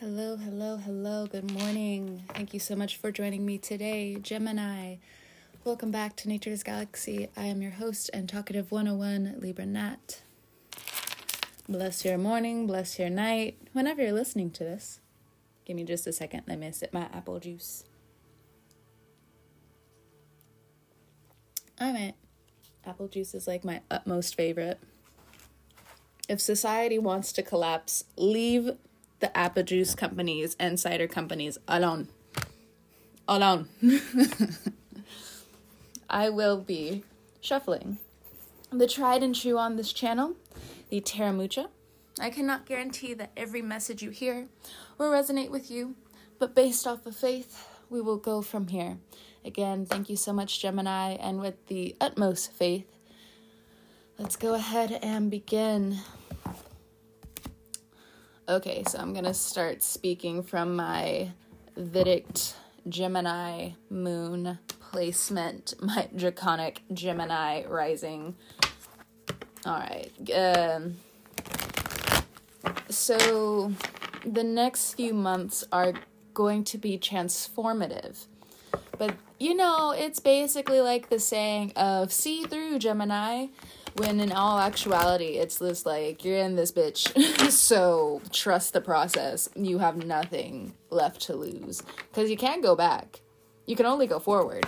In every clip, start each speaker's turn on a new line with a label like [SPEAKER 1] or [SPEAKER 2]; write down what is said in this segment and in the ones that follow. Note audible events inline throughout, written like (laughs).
[SPEAKER 1] Hello, hello, hello. Good morning. Thank you so much for joining me today, Gemini. Welcome back to Nature's Galaxy. I am your host and talkative 101, Libra Nat. Bless your morning, bless your night, whenever you're listening to this. Give me just a second. Let me sip my apple juice. All right. Apple juice is like my utmost favorite. If society wants to collapse, leave the apple juice companies and cider companies alone. Alone. (laughs) I will be shuffling the tried and true on this channel, the Tarot Mucha. I cannot guarantee that every message you hear will resonate with you, but based off of faith, we will go from here. Again, thank you so much, Gemini, and with the utmost faith, let's go ahead and begin. Okay, so I'm gonna start speaking from my Vedic Gemini moon placement, (laughs) my draconic Gemini rising. All right. Um, so the next few months are going to be transformative. But you know, it's basically like the saying of see through Gemini when in all actuality, it's this like, you're in this bitch. (laughs) so trust the process. You have nothing left to lose. Because you can't go back, you can only go forward.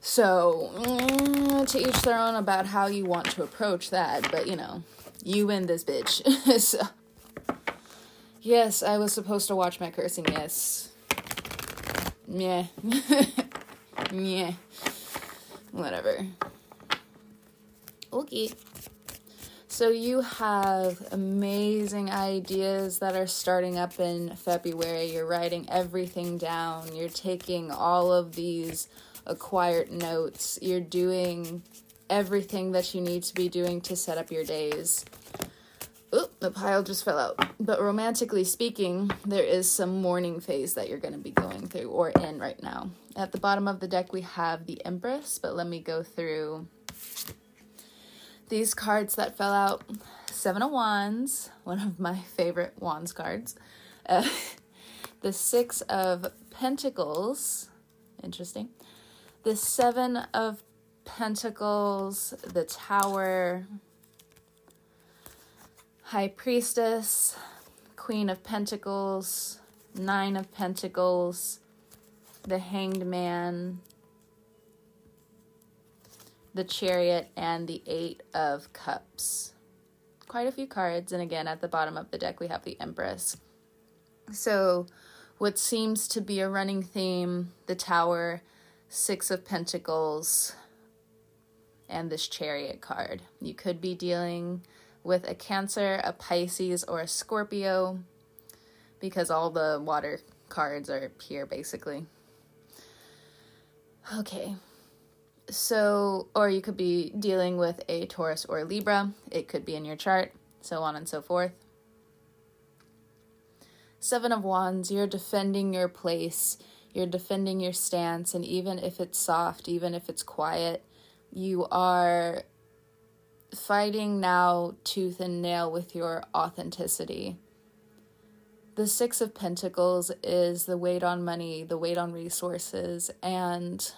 [SPEAKER 1] So, mm, to each their own about how you want to approach that. But, you know, you win this bitch. (laughs) so, yes, I was supposed to watch my cursing, yes. Yeah. yeah. (laughs) Whatever. Okay. So you have amazing ideas that are starting up in February. You're writing everything down. You're taking all of these acquired notes. You're doing everything that you need to be doing to set up your days. Oop, the pile just fell out. But romantically speaking, there is some mourning phase that you're going to be going through or in right now. At the bottom of the deck, we have the Empress, but let me go through these cards that fell out Seven of Wands, one of my favorite Wands cards. Uh, (laughs) the Six of Pentacles, interesting. The Seven of Pentacles, the Tower, High Priestess, Queen of Pentacles, Nine of Pentacles, the Hanged Man, the Chariot, and the Eight of Cups. Quite a few cards, and again, at the bottom of the deck, we have the Empress. So, what seems to be a running theme the Tower, Six of Pentacles, and this Chariot card. You could be dealing with a Cancer, a Pisces, or a Scorpio because all the water cards are here basically. Okay, so, or you could be dealing with a Taurus or Libra. It could be in your chart, so on and so forth. Seven of Wands, you're defending your place, you're defending your stance, and even if it's soft, even if it's quiet, you are fighting now tooth and nail with your authenticity. The Six of Pentacles is the weight on money, the weight on resources, and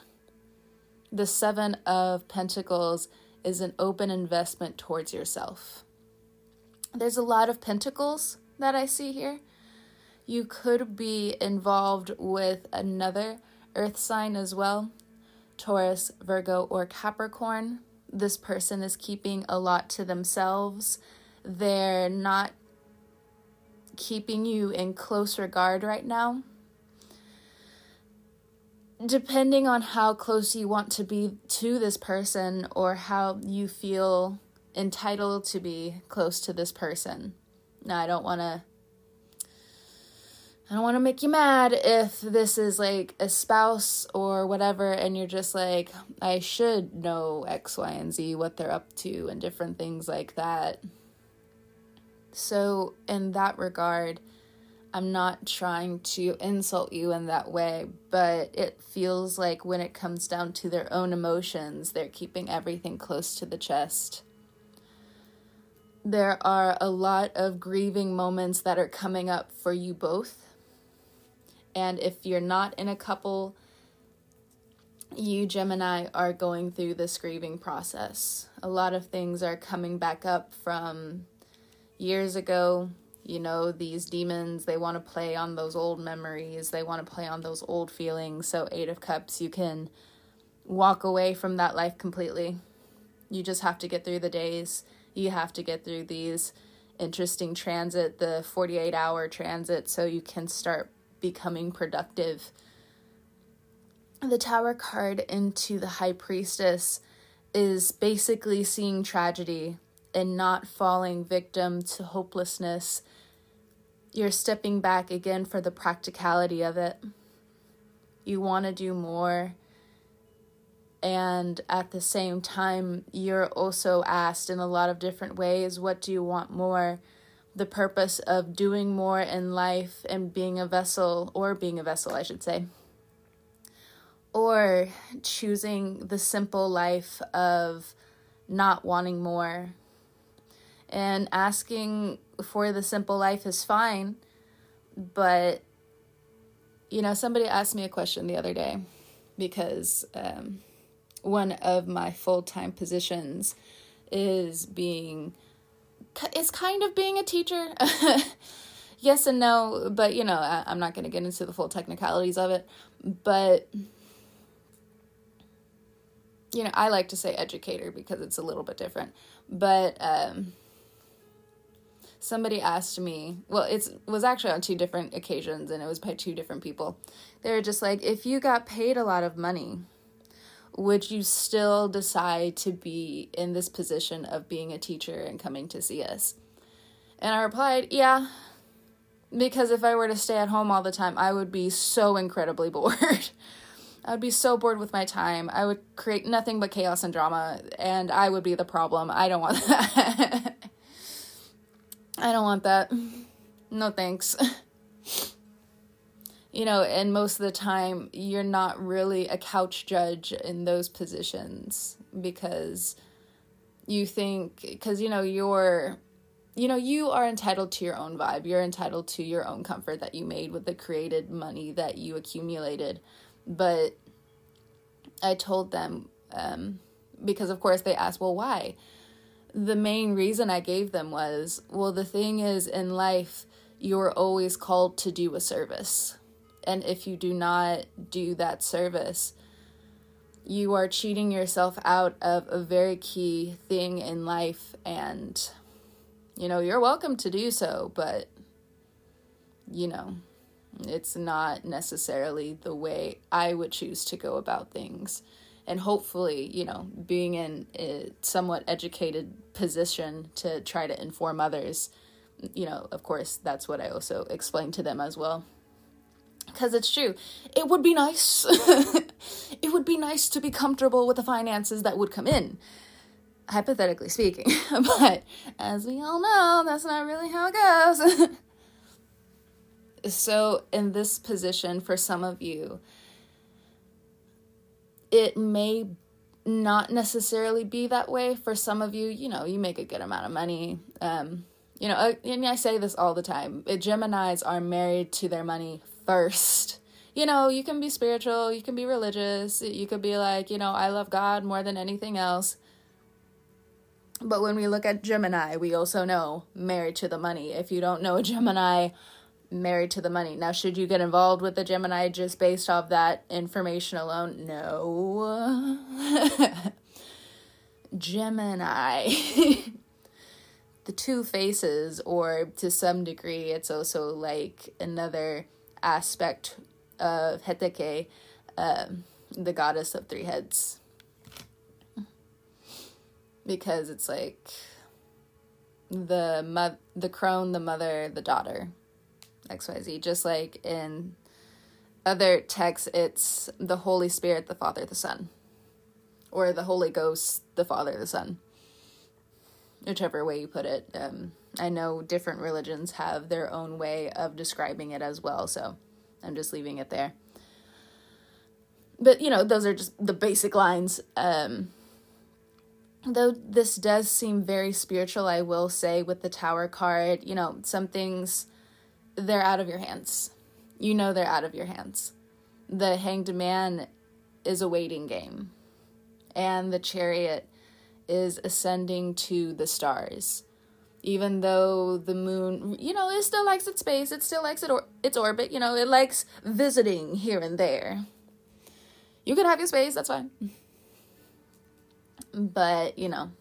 [SPEAKER 1] the Seven of Pentacles is an open investment towards yourself. There's a lot of pentacles that I see here. You could be involved with another earth sign as well Taurus, Virgo, or Capricorn. This person is keeping a lot to themselves. They're not keeping you in close regard right now depending on how close you want to be to this person or how you feel entitled to be close to this person. Now, I don't want to I don't want to make you mad if this is like a spouse or whatever, and you're just like, I should know X, Y, and Z, what they're up to, and different things like that. So, in that regard, I'm not trying to insult you in that way, but it feels like when it comes down to their own emotions, they're keeping everything close to the chest. there are a lot of grieving moments that are coming up for you both. And if you're not in a couple, you Gemini are going through this grieving process. A lot of things are coming back up from years ago. You know, these demons, they want to play on those old memories, they want to play on those old feelings. So, Eight of Cups, you can walk away from that life completely. You just have to get through the days. You have to get through these interesting transit, the 48 hour transit, so you can start becoming productive the tower card into the high priestess is basically seeing tragedy and not falling victim to hopelessness. You're stepping back again for the practicality of it. You want to do more. And at the same time, you're also asked in a lot of different ways what do you want more? The purpose of doing more in life and being a vessel, or being a vessel, I should say or choosing the simple life of not wanting more. And asking for the simple life is fine, but you know, somebody asked me a question the other day because um, one of my full time positions is being, it's kind of being a teacher. (laughs) yes and no, but you know, I, I'm not going to get into the full technicalities of it. But you know, I like to say educator because it's a little bit different. But um, somebody asked me, well, it was actually on two different occasions and it was by two different people. They were just like, if you got paid a lot of money, would you still decide to be in this position of being a teacher and coming to see us? And I replied, yeah, because if I were to stay at home all the time, I would be so incredibly (laughs) bored. I would be so bored with my time. I would create nothing but chaos and drama, and I would be the problem. I don't want (laughs) that. I don't want that. No thanks. (laughs) you know, and most of the time, you're not really a couch judge in those positions because you think, because, you know, you're you know, you are entitled to your own vibe. You're entitled to your own comfort that you made with the created money that you accumulated. But I told them, um, because of course they asked, well, why? The main reason I gave them was, well, the thing is, in life, you're always called to do a service. And if you do not do that service, you are cheating yourself out of a very key thing in life. And, you know, you're welcome to do so, but, you know, it's not necessarily the way I would choose to go about things. And hopefully, you know, being in a somewhat educated position to try to inform others, you know, of course, that's what I also explain to them as well. Because it's true. It would be nice. (laughs) it would be nice to be comfortable with the finances that would come in hypothetically speaking. (laughs) but as we all know, that's not really how it goes. (laughs) So, in this position, for some of you, it may not necessarily be that way. For some of you, you know, you make a good amount of money. Um, you know, and I say this all the time Geminis are married to their money first. You know, you can be spiritual, you can be religious, you could be like, you know, I love God more than anything else. But when we look at Gemini, we also know married to the money. If you don't know Gemini, married to the money. Now, should you get involved with the Gemini just based off that information alone? No. (laughs) Gemini. (laughs) the two faces, or to some degree, it's also like another aspect of Hecate, um, the goddess of three heads. Because it's like the mo- the crone, the mother, the daughter XYZ. Just like in other texts, it's the Holy Spirit, the Father, the Son, or the Holy Ghost, the Father, the Son. Whichever way you put it. Um, I know different religions have their own way of describing it as well, so I'm just leaving it there. But you know, those are just the basic lines. Um, though this does seem very spiritual, I will say with the Tower card, you know, some things they're out of your hands. You know they're out of your hands. The Hanged Man is a waiting game, and the Chariot is ascending to the stars. Even though the moon, you know, it still likes its space, it still likes it or- its orbit, you know, it likes visiting here and there. You can have your space, that's fine. But, you know,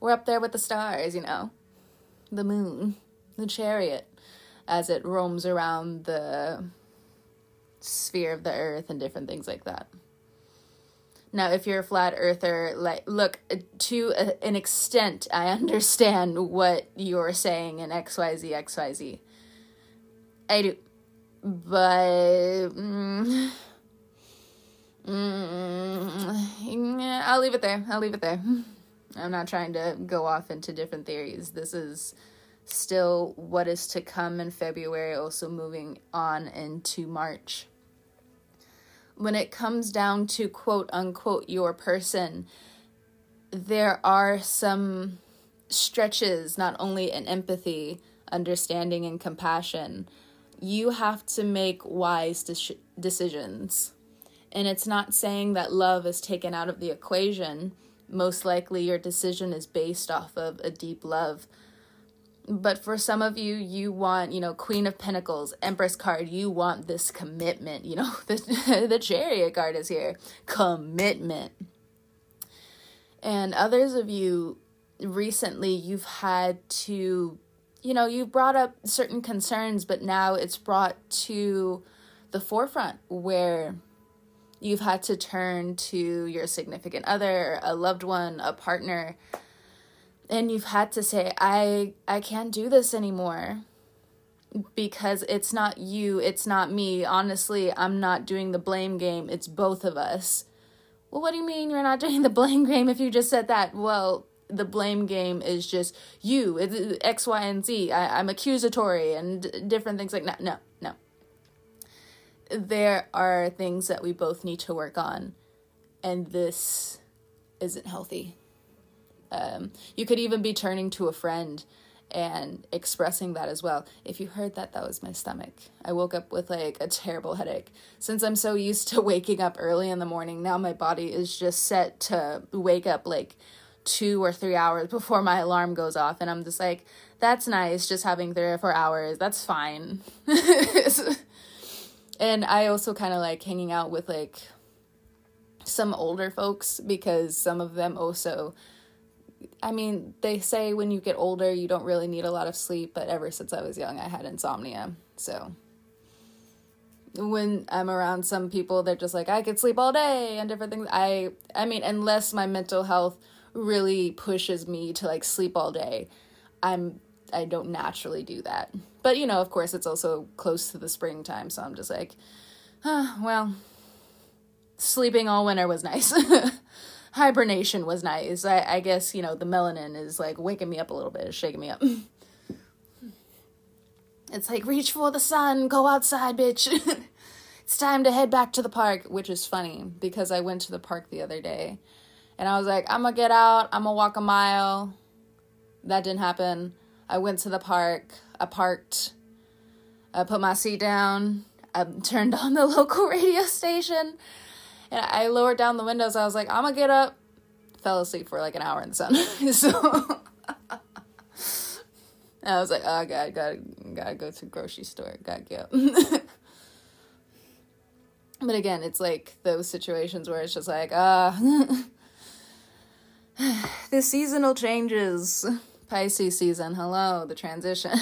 [SPEAKER 1] we're up there with the stars, you know, the moon, the chariot, as it roams around the sphere of the earth and different things like that. Now, if you're a flat earther, like, look, to a, an extent, I (laughs) understand what you're saying in XYZ, XYZ. I do. But. Mm, Mm, I'll leave it there. I'll leave it there. (laughs) I'm not trying to go off into different theories. This is still what is to come in February, also moving on into March. When it comes down to quote unquote your person, there are some stretches, not only in empathy, understanding, and compassion. You have to make wise de- decisions and it's not saying that love is taken out of the equation. Most likely, your decision is based off of a deep love. But for some of you, you want, you know, Queen of Pentacles, Empress card, you want this commitment. You know, (laughs) the, the Chariot card is here commitment. And others of you, recently, you've had to, you know, you've brought up certain concerns, but now it's brought to the forefront where you've had to turn to your significant other, a loved one, a partner, and you've had to say, I I can't do this anymore. Because it's not you, it's not me. Honestly, I'm not doing the blame game. It's both of us. Well, what do you mean you're not (laughs) doing the blame game if you just said that? Well, the blame game is just you, it's X, Y, and Z. I, I'm accusatory and different things like that. No, no there are things that we both need to work on, and this isn't healthy. Um, you could even be turning to a friend and expressing that as well. If you heard that, that was my stomach. I woke up with like a terrible headache. Since I'm so used to (laughs) waking up early in the morning, now my body is just set to wake up like two or three hours (laughs) before my alarm goes off. And I'm just like, that's nice, just having three or four hours. That's fine. (laughs) and I also kind of like hanging out with like some older folks because some of them also I mean, they say when you get older you don't really need a lot of sleep, but ever since I was young I had insomnia. So when I'm around some people they're just like I could sleep all day and different things. I I mean, unless my mental health really pushes me to like sleep all day, I'm I don't naturally do that. But you know, of course, it's also close to the springtime, so I'm just like, well, sleeping all winter was nice. (laughs) Hibernation was nice. I, I guess you know the melanin is like waking me up a little bit, shaking me up. (laughs) it's like reach for the sun, go outside, bitch. (laughs) it's time to head back to the park, which is funny because I went to the park the other day, and I was like, I'm gonna get out, I'm gonna walk a mile. That didn't happen. I went to the park. I parked. I put my seat down. I turned (laughs) on the local radio station. And I lowered down the windows. I was like, I'm to get up. Fell asleep for like an hour in the sun. (laughs) so (laughs) I was like, oh, God, gotta, gotta go to grocery store. Gotta get up. (laughs) but again, it's like those situations where it's just like, ah, uh, (sighs) the seasonal changes. Pisces season. Hello, the transition.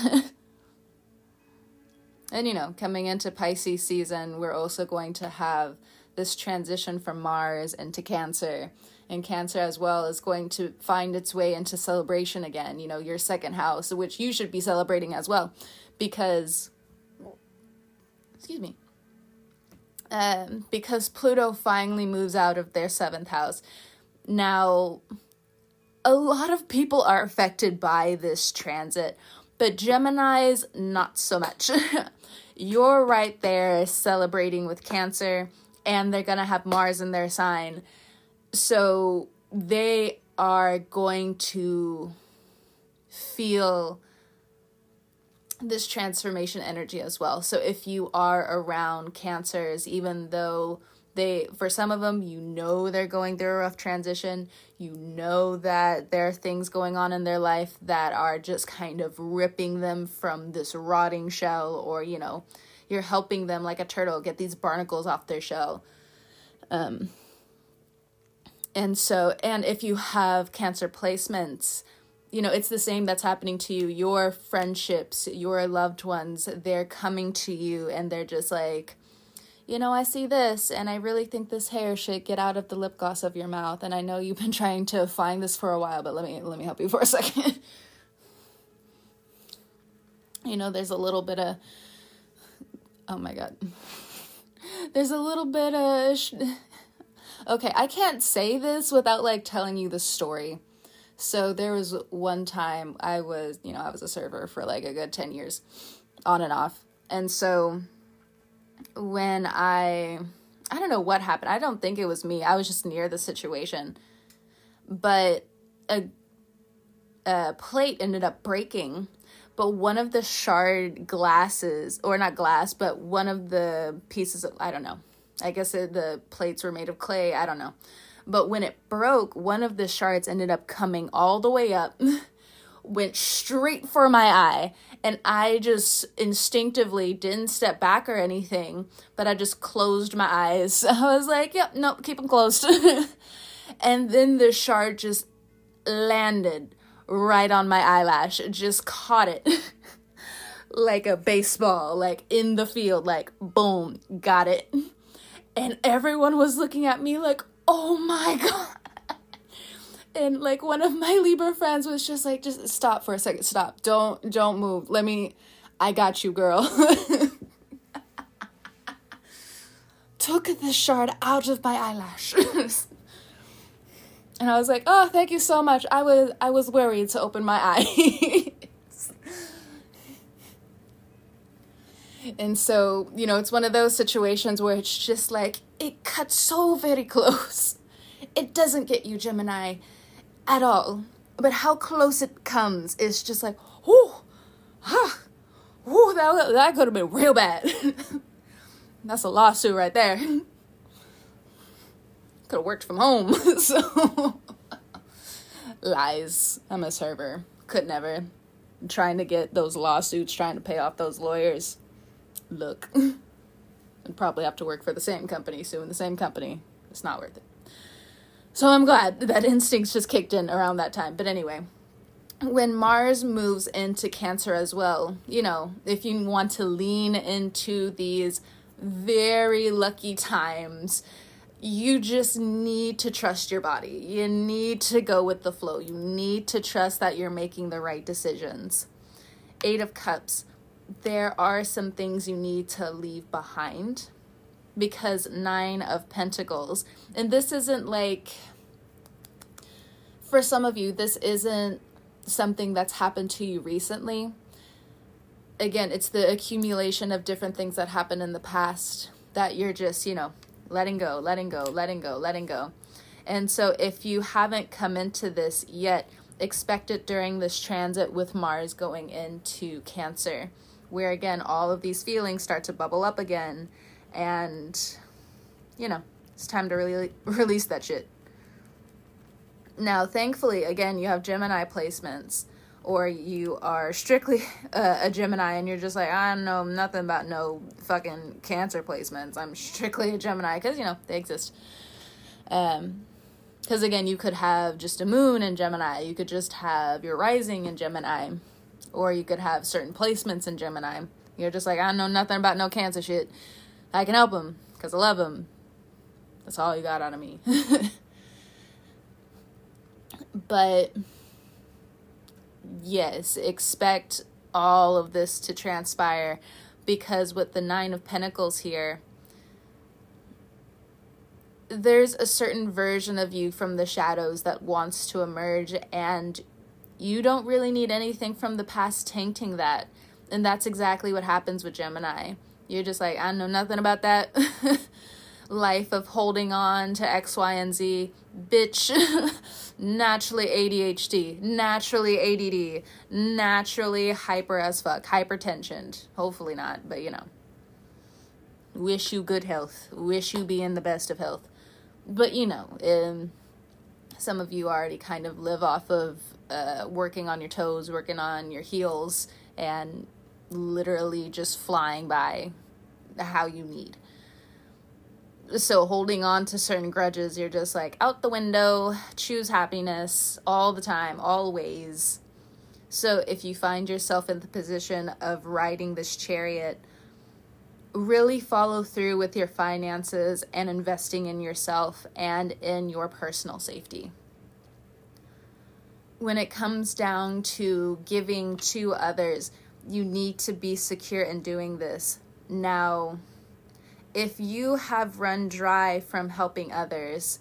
[SPEAKER 1] and you know, coming into Pisces season, we're also going to have this transition from Mars into Cancer. And Cancer as well is going to find its way into celebration again, you know, your second house, which you should be celebrating as well. Because, excuse me, um, because Pluto finally moves out of their seventh house. Now, a lot of people are affected by this transit, but Gemini's not so much. (laughs) You're right there celebrating with Cancer, and they're gonna have Mars in their sign. So they are going to feel this transformation energy as well. So if you are around cancers, even though they for some of them you know they're going through a rough transition you know that there are things going on in their life that are just kind of ripping them from this rotting shell or you know you're helping them like a turtle get these barnacles off their shell um and so and if you have cancer placements you know it's the same that's happening to you your friendships your loved ones they're coming to you and they're just like you know, I see this and I really think this hair should get out of the lip gloss of your mouth. And I know you've been (laughs) trying to find this for a while, but let me let me help you for a second. (laughs) you know, there's a little bit of Oh my god. (laughs) There's a little bit of sh- (laughs) Okay, I can't say this without like telling you the story. So there was one time I was, you know, I was a server for like a good 10 years on and off. And so when I I don't know what happened. I don't think it was me. I was just near the situation. But a a plate ended up breaking, but one of the shard glasses or not glass, but one of the pieces of I don't know. I guess it, the plates were made of clay, I don't know. But when it broke, one of the shards ended up coming all the way up (laughs) went straight for my eye and I just instinctively didn't step back or anything, but I just closed my eyes. (laughs) I was like, yep, nope, keep them closed. (laughs) and then the shard just landed right on my eyelash, just caught it (laughs) like a baseball, like in the field, like boom, got it. And everyone was looking at me like, oh my (laughs) God and like one of my Libra friends was just like, just stop for a second, stop, don't don't move. Let me, I got you, girl. (laughs) Took the shard out of my eyelash. And I was like, oh, thank you so much. I was I was worried to open my (laughs) eye. and so, you know, it's one of those situations where it's just like it cuts so very close. It doesn't get you, Gemini at all. But how close it comes is just like, whoo, huh, whoo, that, that could have been real bad. (laughs) That's a lawsuit right there. (laughs) Could have worked from home. (laughs) so, lies. I'm a server. Could never. trying to get those lawsuits, trying to pay off those lawyers. Look. (laughs) and probably have to work for the same company soon. The same company. It's not worth it. So I'm glad that instincts just kicked in around that time. But anyway, when Mars moves into Cancer as well, you know, if you want to lean into these very lucky times, you just need to trust your body. You need to go with the flow. You need to trust that you're making the right decisions. Eight of Cups, there are some things you need to leave behind because nine of pentacles and this isn't like for some of you this isn't something that's happened to you recently again it's the accumulation of different things that happened in the past that you're just you know letting go letting go letting go letting go. And so if you haven't come into this yet expect it during this transit with mars going into cancer where again all of these feelings start to bubble up again and you know it's time to really (laughs) release that shit. Now thankfully again you have gemini placements or you are strictly a, (laughs) a gemini and you're just like i don't know nothing about no fucking cancer placements. I'm strictly a gemini because you know they exist. Um because again you could have just a moon in gemini. You could just have your rising in gemini. Or you could have certain placements in gemini. You're just like i know nothing about no cancer shit. I can help him because I love him. That's all you got out of me. (laughs) but yes, expect all of this to transpire because with the Nine of Pentacles here, there's a certain version of you from the shadows that wants to emerge, and you don't really need anything from the past tainting that. And that's exactly what happens with Gemini you're just like, I know nothing about that. (laughs) life of holding on to X, Y, and Z. Bitch, (laughs) naturally ADHD, naturally ADD, naturally hyper as fuck, hypertensioned. Hopefully not, but you know. Wish you good health. Wish you be in the best of health. But you know, um, some of you already kind of live off of uh, working on your toes, working on your heels, and literally just flying by how you need. So, holding on to certain grudges, you're just like out the window, choose happiness all the time, always. So, if you find yourself in the position of riding this chariot, really follow through with your finances and investing in yourself and in your personal safety. When it comes down to giving to others, you need to be secure in doing this. Now, if you have run dry from helping others,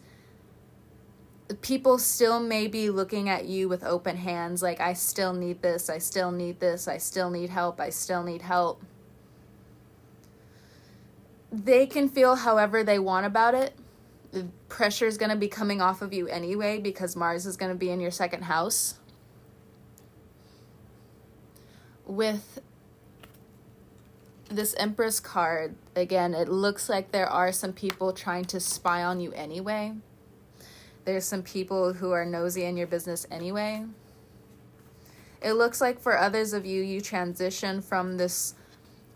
[SPEAKER 1] people still may be looking at you with open hands like, I still need this, I still need this, I still need help, I still need help. They can feel however they want about it. The pressure is going to be coming off of you anyway because Mars is going to be in your second house. With this Empress card, again, it looks like there are some people trying to spy on you anyway. There's some people who are nosy in your business anyway. It looks like for others of you, you transition from this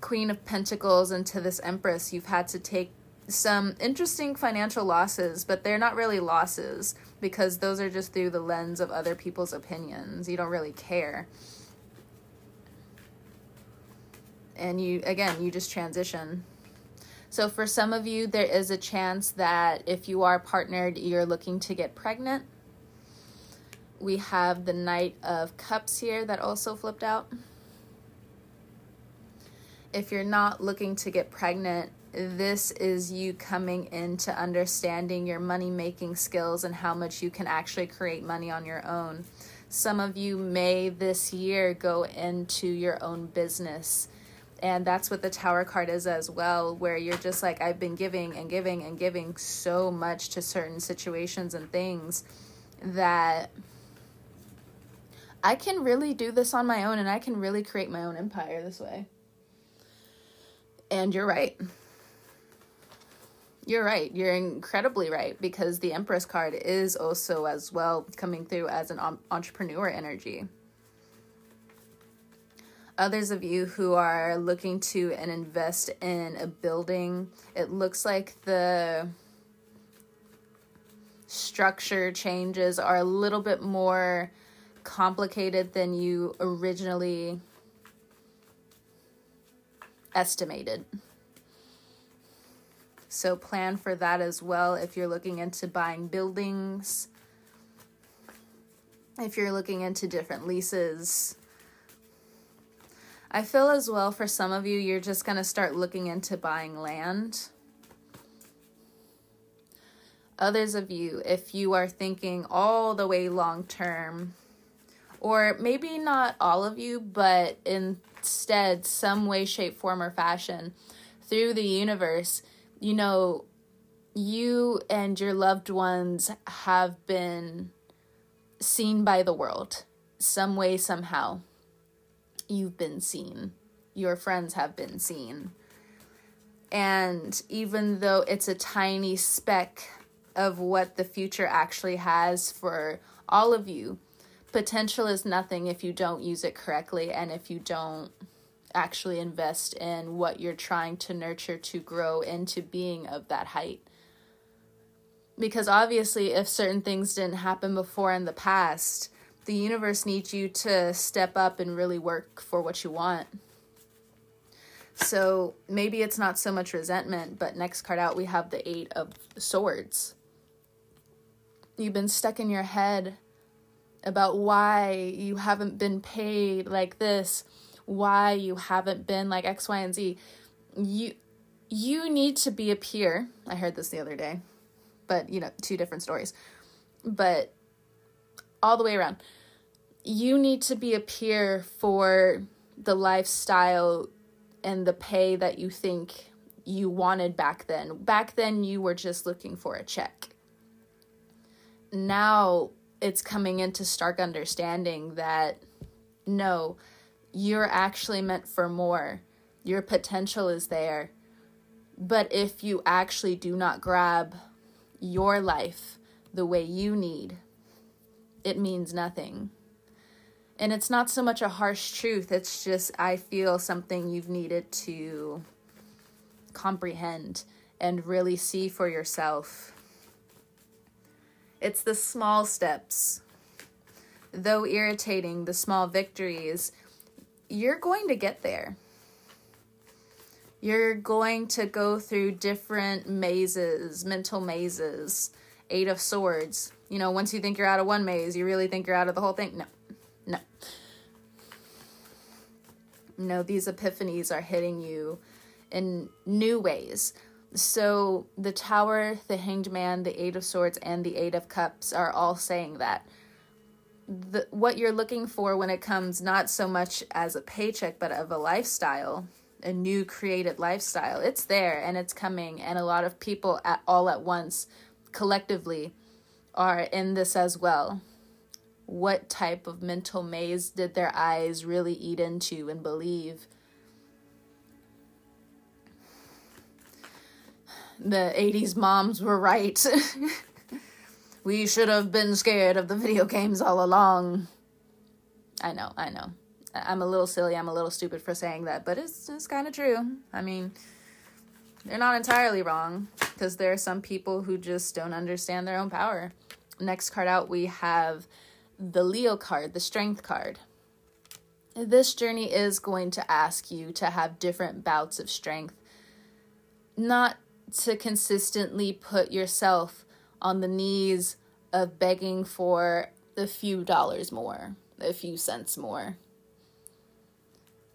[SPEAKER 1] Queen of Pentacles into this Empress. You've had to take some interesting financial losses, but they're not really losses because those are just through the lens of other people's opinions. You don't really care. And you again you just transition. So for some of you there is a chance that if you are partnered you're looking to get pregnant. We have the knight of cups here that also flipped out. If you're not looking to get pregnant this is you coming into understanding your money making skills and how much you can actually create money on your own. Some of you may this year go into your own business and that's what the tower card is as well where you're just like i've been giving and giving and giving so much to certain situations and things that i can really do this on my own and i can really create my own empire this way. And you're right. You're right. You're incredibly right because the empress card is also as well coming through as an entrepreneur energy others of you who are looking to and invest in a building, it looks like the structure changes are a little bit more complicated than you originally estimated. So plan for that as well if you're looking into buying buildings, if you're looking into different leases I feel as well for some of you, you're just going to start looking into buying land. Others of you, if you are thinking all the way long term, or maybe not all of you, but instead, some way, shape, form, or fashion through the universe, you know, you and your loved ones have been seen by the world some way, somehow you've been seen, your friends have been seen. And even though it's a tiny speck of what the future actually has for all of you, potential is nothing if you don't use it correctly and if you don't actually invest in what you're trying to nurture to grow into being of that height. Because obviously, if certain things didn't happen before in the past, the universe needs you to step up and really work for what you want. So maybe it's not so much resentment, but next card out, we have the Eight of Swords. You've been stuck in your head about why you haven't been paid like this, why you haven't been like X, Y, and Z. You you need to be a peer. I heard this the other day, but you know, two different stories. But all the way around. You need to be a peer for the lifestyle and the pay that you think you wanted back then. Back then, you were just looking for a check. Now it's coming into stark understanding that no, you're actually meant for more. Your potential is there. But if you actually do not grab your life the way you need, it means nothing. And it's not so much a harsh truth, it's just, I feel something you've needed to comprehend and really see for yourself. It's the small steps. Though irritating, the small victories, you're going to get there. You're going to go through different mazes, mental mazes, Eight of Swords. You know, once you think you're out of one maze, you really think you're out of the whole thing. No, no. No, these epiphanies are hitting you in new ways. So the Tower, the Hanged Man, the Eight of Swords, and the Eight of Cups are all saying that. The, what you're looking for when it comes not so much as a paycheck, but of a lifestyle, a new created lifestyle, it's there and it's coming. And a lot of people at all at once, collectively, are in this as well. What type of mental maze did their eyes really eat into and believe? the 80s moms were right. (laughs) we should have been scared of the video games all along. I know, I know. I'm a little silly, I'm a little stupid for saying that, but it's, it's kind of true. I mean, they're not entirely wrong because there are some people who just don't understand their own power. Next card out, we have the Leo card, the Strength card. This journey is going to ask you to have different bouts of strength. Not to consistently put yourself on the knees of begging for a few dollars more, a few cents more.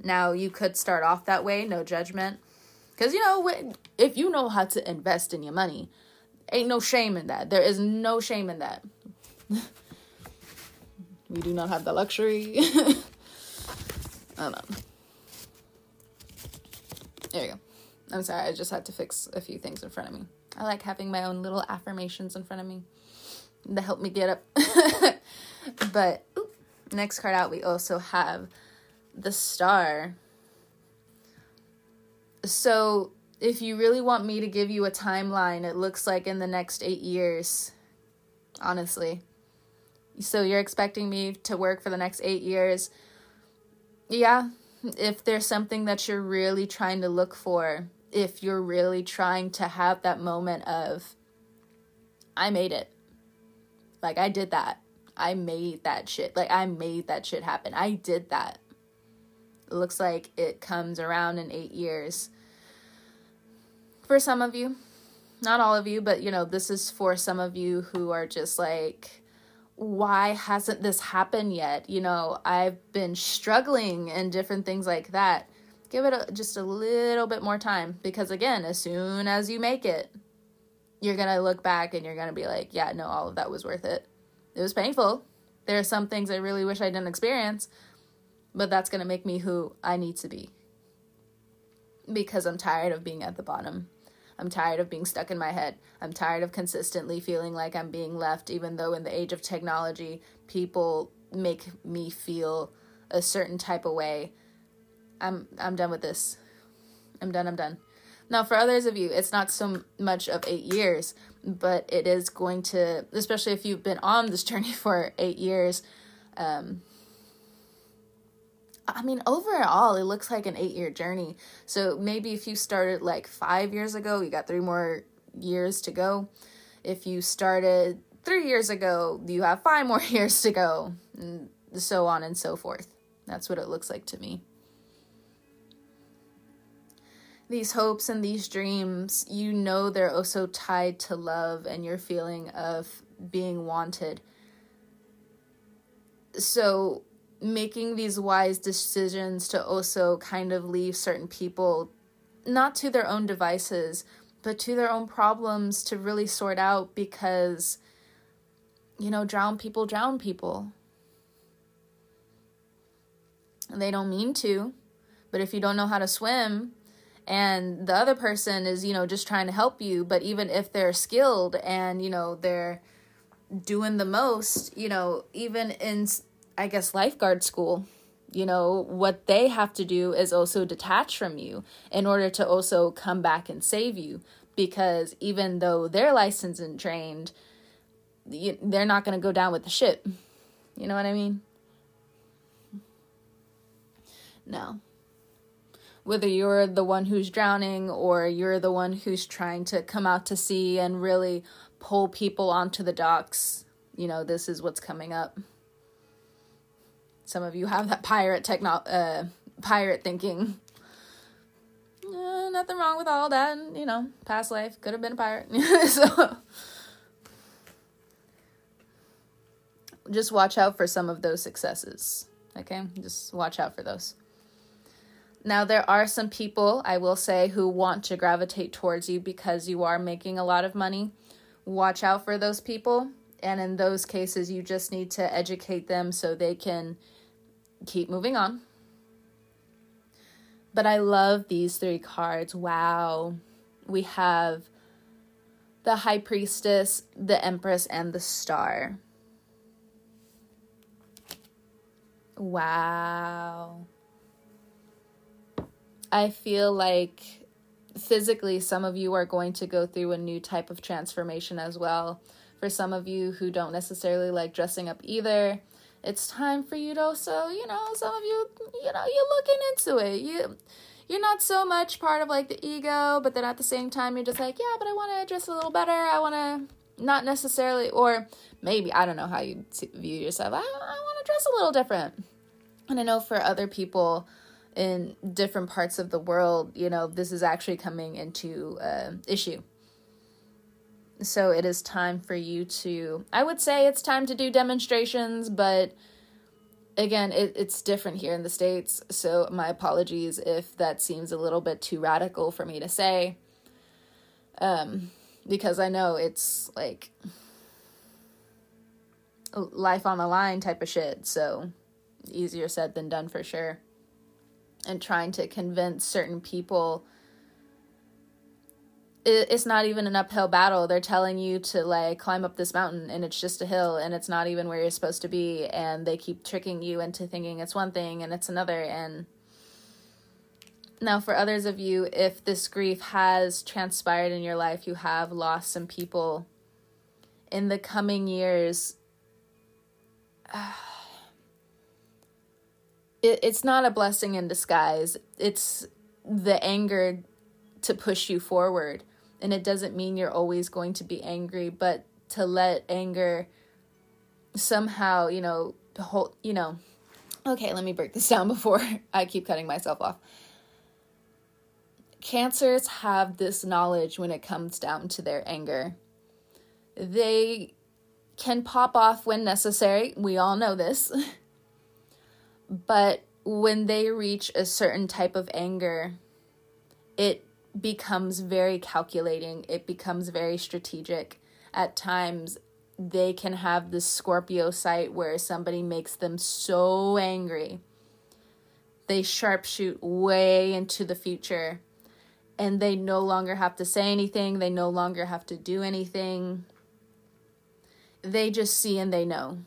[SPEAKER 1] Now, you could start off that way, no judgment. Because, you know, if you know how to invest in your money, ain't no shame in that. There is no shame in that. (laughs) we do not have the luxury. (laughs) I don't know. There you go. I'm sorry, I just had to fix a few things in front of me. I like having my own little affirmations in front of me to help me get up. (laughs) but next card out, we also have the star. So, if you really want me to give you a timeline, it looks like in the next eight years, honestly. So, you're expecting me to work for the next eight years. Yeah, if there's something that you're really trying to look for, if you're really trying to have that moment of, I made it. Like, I did that. I made that shit. Like, I made that shit happen. I did that. It looks like it comes around in eight years. For some of you, not all of you, but you know, this is for some of you who are just like, why hasn't this happened yet? You know, I've been struggling and different things like that give it a, just a little bit more time because again as soon as you make it you're gonna look back and you're gonna be like yeah no all of that was worth it it was painful there are some things i really wish i didn't experience but that's gonna make me who i need to be because i'm tired of being at the bottom i'm tired of being stuck in my head i'm tired of consistently feeling like i'm being left even though in the age of technology people make me feel a certain type of way I'm I'm done with this. I'm done. I'm done. Now, for others of you, it's not so much of eight years, but it is going to, especially if you've been on this (laughs) journey for eight years. Um, I mean, overall, it looks like an eight year journey. So maybe if you started like five years ago, you got three more years to go. If you started three years ago, you have five more (laughs) years to go, and so on and so forth. That's what it looks like to me these hopes and these dreams, you know they're also tied to love and your feeling of being wanted. So, making these wise decisions to also kind of leave certain people not to their own devices, but to their own problems to really sort out because, you know, drown people drown people. They don't mean to, but if you don't know how to swim, and the other person is you know just trying to help you but even if they're skilled and you know they're doing the most you know even in i guess lifeguard school you know what they have to do is also detach from you in order to also come back and save you. Because even though they're licensed and trained they're not going to go down with the ship. You know what i mean? No. Whether you're the one who's drowning or you're the one who's trying to come out to sea and really pull people onto the docks, you know, this is what's coming up. Some of you have that pirate techno uh pirate thinking. Uh, nothing wrong with all that, and, you know, past life could have been a pirate. (laughs) so just watch out for some of those successes. Okay? Just watch out for those. Now, there are some people, I will say, who want to gravitate towards you because you are making a lot of money. Watch out for those people. And in those cases, you just need to educate them so they can keep moving on. But I love these three cards. Wow. We have the High Priestess, the Empress, and the Star. Wow. I feel like physically some of you are going to go through a new type of transformation as well. For some of you who don't necessarily like dressing up either, it's time for you to also, you know, some of you, you know, you're looking into it. You you're not so much part of like the ego, but then at the same time you're just like, yeah, but I want to dress a little better. I want to not necessarily or maybe I don't know how you view yourself. I I want to dress a little different. And I know for other people, in different parts of the world, you know, this is actually coming into uh, issue. So it is time for you to, I would say it's time to do demonstrations, but again, it, it's different here in the States. So my apologies if that seems a little bit too radical for me to say. Um, because I know it's like life on the line type of shit. So easier said than done for sure and trying to convince certain people it's not even an uphill battle. They're telling you to like climb up this mountain and it's just a hill and it's not even where you're supposed to be and they keep tricking you into thinking it's one thing and it's another and now for others of you if this grief has transpired in your life, you have lost some people in the coming years (sighs) it, it's not a blessing in disguise. It's the anger to push you forward. And it doesn't mean you're always going to be angry, but to let anger somehow, you know, hold, you know, okay, let me break this (laughs) down before I keep cutting myself off. Cancers have this knowledge when it comes down to their anger. They can pop off when necessary. We all know this. (laughs) But when they reach a certain type of anger, it becomes very calculating, it becomes very strategic. At times, they can have this Scorpio sight where somebody makes them so angry. They sharpshoot way into the future and they no longer have to say anything, they no longer have to do anything. They just see and they know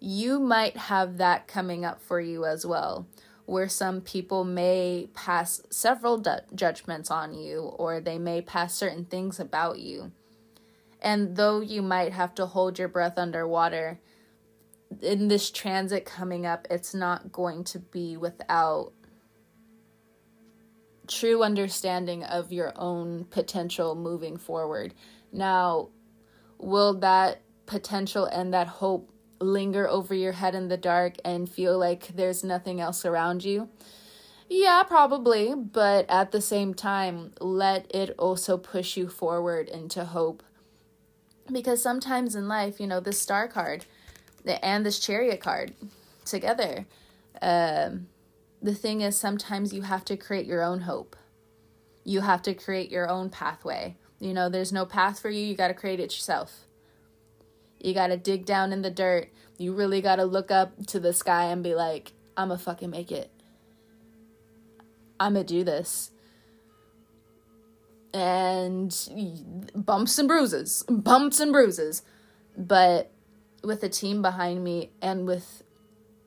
[SPEAKER 1] you might have that coming up for you as well, where some people may pass several du- judgments on you or they may pass certain things about you. And though you might have to hold your breath underwater, in this transit coming up, it's not going to be without true understanding of your own potential moving forward. Now, will that potential and that hope linger over your head in the dark and feel like there's nothing else around you? Yeah, probably, but at the same time, let it also push you forward into hope. Because sometimes in life, you know, this star card and this chariot card together, um, the thing is, sometimes you have to create your own hope. You have to create your own pathway. You know, there's no path for you, you got to create it yourself. You got to dig down in the dirt. You really got to look up to the sky and be like, I'm going to fucking make it. I'm going to do this. and bumps and bruises, bumps and bruises. But with a team behind me and with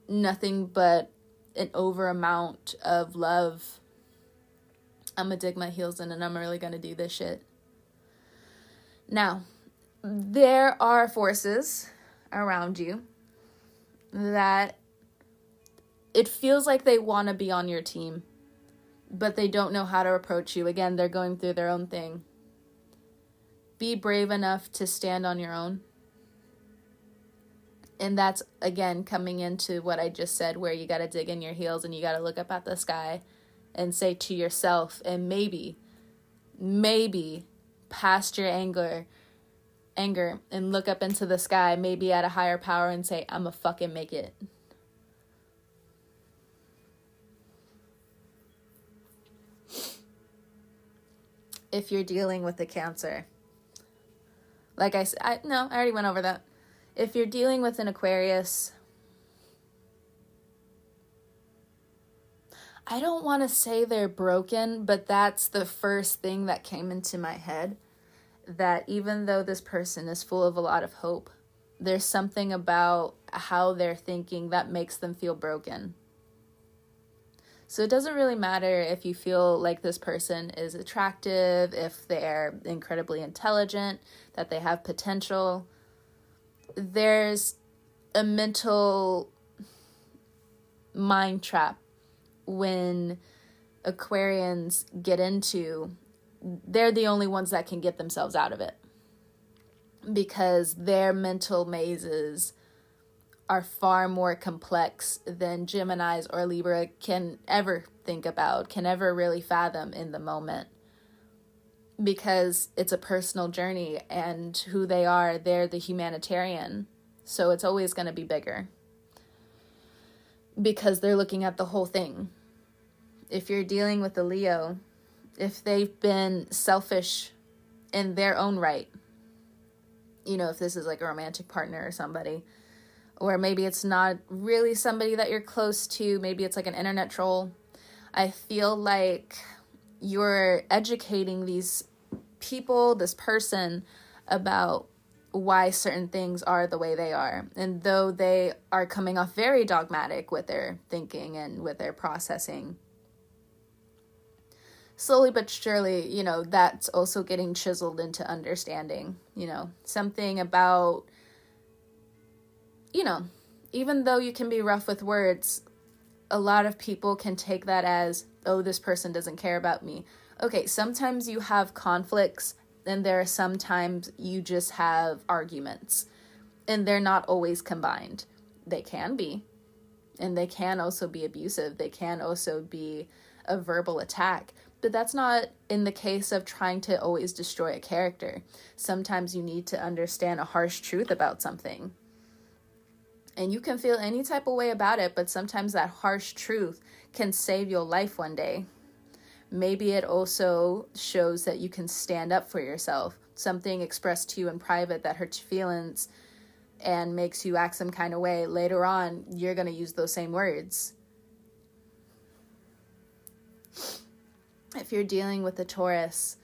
[SPEAKER 1] nothing but an over amount of love, I'm gonna dig my heels in and I'm really gonna do this shit. Now, there are forces around you that it feels like they want to be on your team, but they don't know how to approach you. Again, they're going through their own thing. Be brave enough to stand on your own. And that's again coming into what I just said, where you got to dig in your heels and you got to look up at the sky and say to yourself, and maybe, maybe past your anger, anger, and look up into the sky, maybe at a higher power, and say, I'm a fucking make it. if you're dealing with a cancer. Like I said, I, no, I already went over that. If you're dealing with an Aquarius, I don't want to say they're broken, but that's the first thing that came into my head. That even though this person is full of a lot of hope, there's something about how they're thinking that makes them feel broken. So it doesn't really matter if you feel like this person is attractive, if they're incredibly intelligent, that they have potential. There's a mental mind trap when Aquarians get into, they're the only ones that can get themselves out of it because their mental mazes are far more complex than Geminis or Libra can ever think about, can ever really fathom in the moment. Because it's a personal journey and who they are, they're the humanitarian. So it's always going to be bigger. Because they're looking at the whole thing. If you're dealing with a Leo, if they've been selfish in their own right, you know, if this is like a romantic partner or somebody, or maybe it's not really somebody that you're close to, maybe it's like an internet troll. I feel like you're educating these people, this person, about why certain things are the way they are. And though they are coming off very dogmatic with their thinking and with their processing, slowly but surely, you know, that's also getting chiseled into understanding, you know, something about you know, even though you can be rough with words, a lot of people can take that as, oh, this person doesn't care about me. Okay, sometimes you have conflicts, and there are sometimes you just have arguments, and they're not always combined. They can be, and they can also be abusive, they can also be a verbal attack. But that's not in the case of trying to always destroy a character. Sometimes you need to understand a harsh truth about something and you can feel any type of way about it, but sometimes that harsh truth can save your life one day. Maybe it also shows that you can stand up for yourself. Something expressed to you in private that hurts feelings and makes you act some kind of way. Later on, you're going to use those same words. If you're dealing with a Taurus,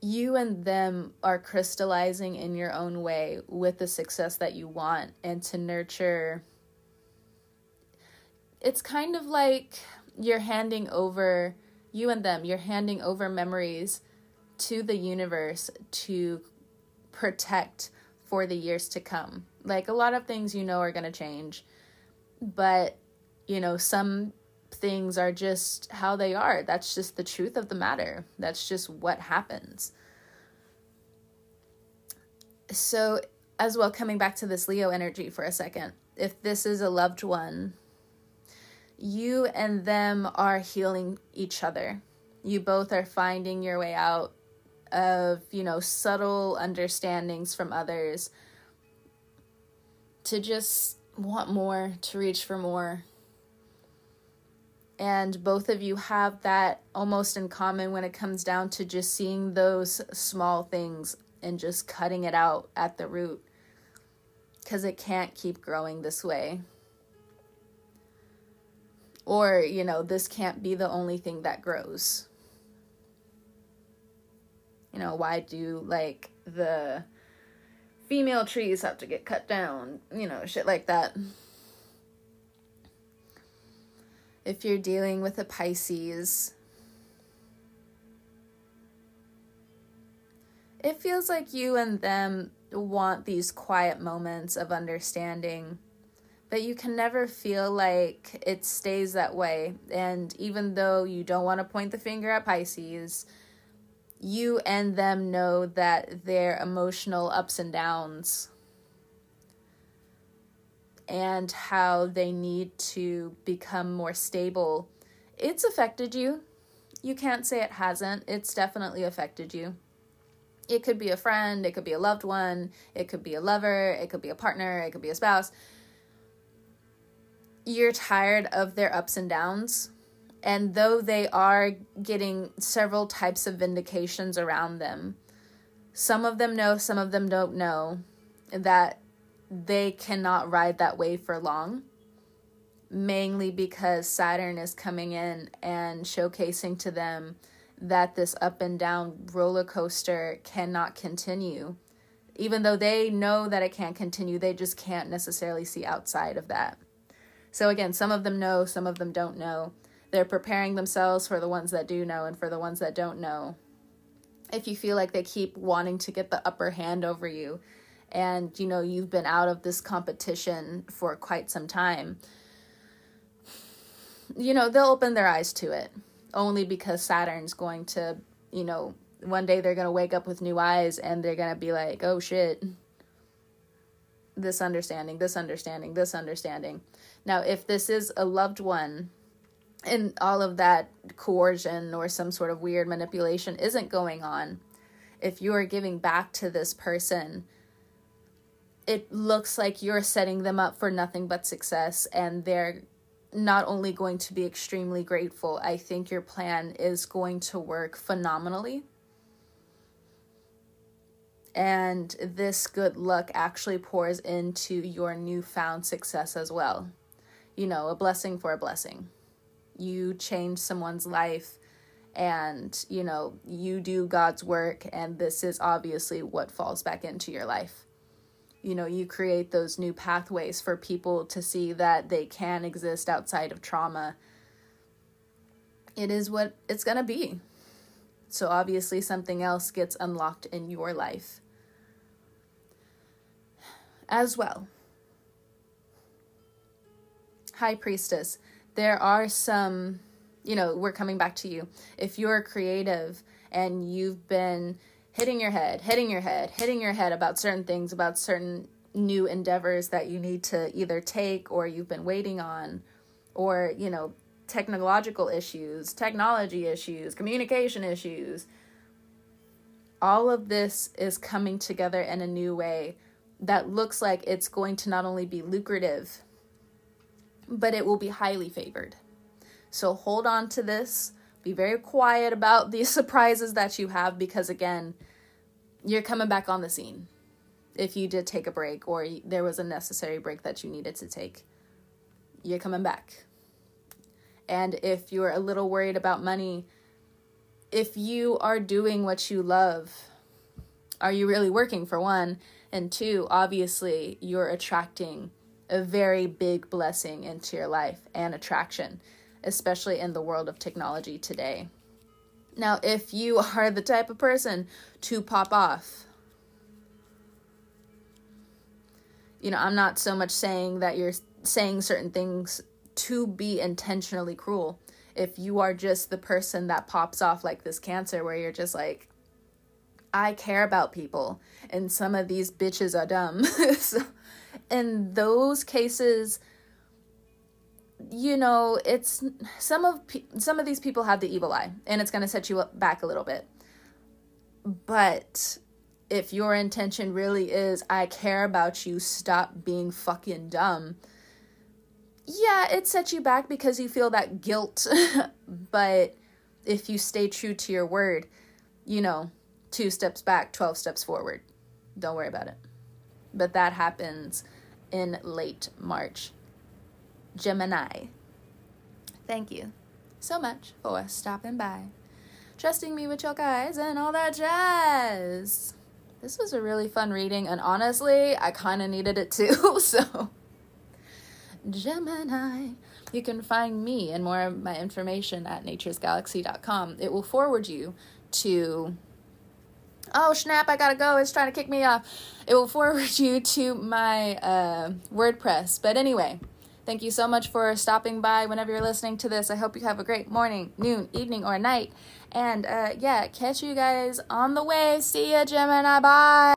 [SPEAKER 1] you and them are crystallizing in your own way with the success that you want and to nurture. It's kind of like you're handing over you and them you're handing over memories to the universe to protect for the years to come. Like a lot of things you know are going to change but you know some things are just how they are. That's just the truth of the matter. That's just what happens. So, as well, coming back to this Leo energy for a second, if this is a loved one, you and them are healing each other. You both are finding your way out of, you know, subtle understandings from others to just want more, to reach for more, and both of you have that almost in common when it comes down to just seeing those small things and just cutting it out at the root because it can't keep growing this way. Or, you know, this can't be the only thing that grows. You know, why do like the female trees have to get cut down? You know, shit like that. If you're dealing with a Pisces, it feels like you and them want these quiet moments of understanding but you can never feel like it stays that way. And even though you don't want to point the finger at Pisces, you and them know that their emotional ups and downs and how they need to become more stable. It's affected you. You can't say it hasn't. It's definitely affected you. It could be a friend, it could be a loved one, it could be a lover, it could be a partner, it could be a spouse you're tired of their ups and downs. And though they are getting several types of vindications around them, some of them know, some of them don't know that they cannot ride that wave for long. Mainly because Saturn is coming in and showcasing to them that this up and down roller coaster cannot continue. Even though they know that it can't continue, they just can't necessarily see outside of that. So again, some of them know, some of them don't know. They're preparing themselves for the ones that do know and for the ones that don't know. If you feel like they keep wanting to get the upper hand over you and you know you've been out of this competition for quite some time, you know, they'll open their eyes to it only because Saturn's going to, you know, one day they're going to wake up with new eyes and they're going to be like, "Oh shit, this understanding, this understanding, this understanding. Now, if this is a loved one and all of that coercion or some sort of weird manipulation isn't going on, if you are giving back to this person, it looks like you're setting them up for nothing but success and they're not only going to be extremely grateful, I think your plan is going to work phenomenally and this good luck actually pours into your newfound success as well. You know, a blessing for a blessing. You change someone's life and, you know, you do God's work, and this is obviously what falls back into your life. You know, you create those new pathways for people to see that they can exist outside of trauma. It is what it's going to be. So obviously, something else gets unlocked in your life as well. High Priestess, there are some, you know, we're coming back to you. If you're creative and you've been hitting your head, hitting your head, hitting your head about certain things, about certain new endeavors that you need to either take or you've been waiting on, or, you know, technological issues, technology issues, communication issues. All of this is coming together in a new way that looks like it's going to not only be lucrative, but it will be highly favored. So hold on to this. Be very quiet about these (laughs) surprises that you have because, again, you're coming back on the scene. If you did take a break or there was a necessary break that you needed to take, you're coming back. And if you're a little worried about money, if you are doing what you love, are you really working for one? And two, obviously, you're attracting a very big blessing into your life and attraction, especially in the world of technology today. Now, if you (laughs) are the type of person to pop off, you know, I'm not so much saying that you're saying certain things to be intentionally cruel. If you are just the person that pops off like this cancer, where you're just like, I care about people, and some of these bitches are dumb. (laughs) so, in those cases, you know, it's some of some of these people have the evil eye, and it's going to set you back a little bit. But if your intention really is, I care about you, stop being fucking dumb. Yeah, it sets you back because you feel that guilt. (laughs) but if you stay true to your word, you know, two steps back, 12 steps forward. Don't worry about it. But that happens in late March. Gemini. Thank you so much for stopping by. trusting me with your guys, and all that jazz. This was a really fun reading, and honestly, I kind of needed it too. (laughs) So, Gemini. You can find me and more of my information at naturesgalaxy.com. It will forward you to oh snap i gotta go it's trying to kick me off it will forward (laughs) you to my uh, wordpress but anyway thank you so much for stopping by whenever you're listening to this. I hope you have a great morning noon evening or night. And uh, yeah catch you guys on the way. See ya gemini. Bye